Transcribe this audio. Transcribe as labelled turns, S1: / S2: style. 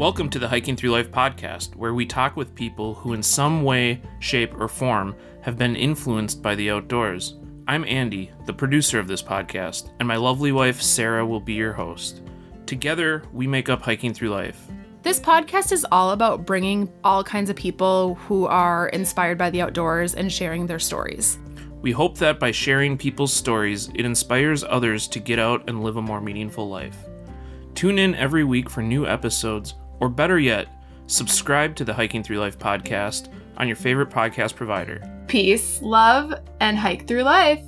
S1: Welcome to the Hiking Through Life podcast, where we talk with people who, in some way, shape, or form, have been influenced by the outdoors. I'm Andy, the producer of this podcast, and my lovely wife, Sarah, will be your host. Together, we make up Hiking Through Life.
S2: This podcast is all about bringing all kinds of people who are inspired by the outdoors and sharing their stories.
S1: We hope that by sharing people's stories, it inspires others to get out and live a more meaningful life. Tune in every week for new episodes or better yet, subscribe to the Hiking Through Life podcast on your favorite podcast provider.
S2: Peace, love, and hike through life.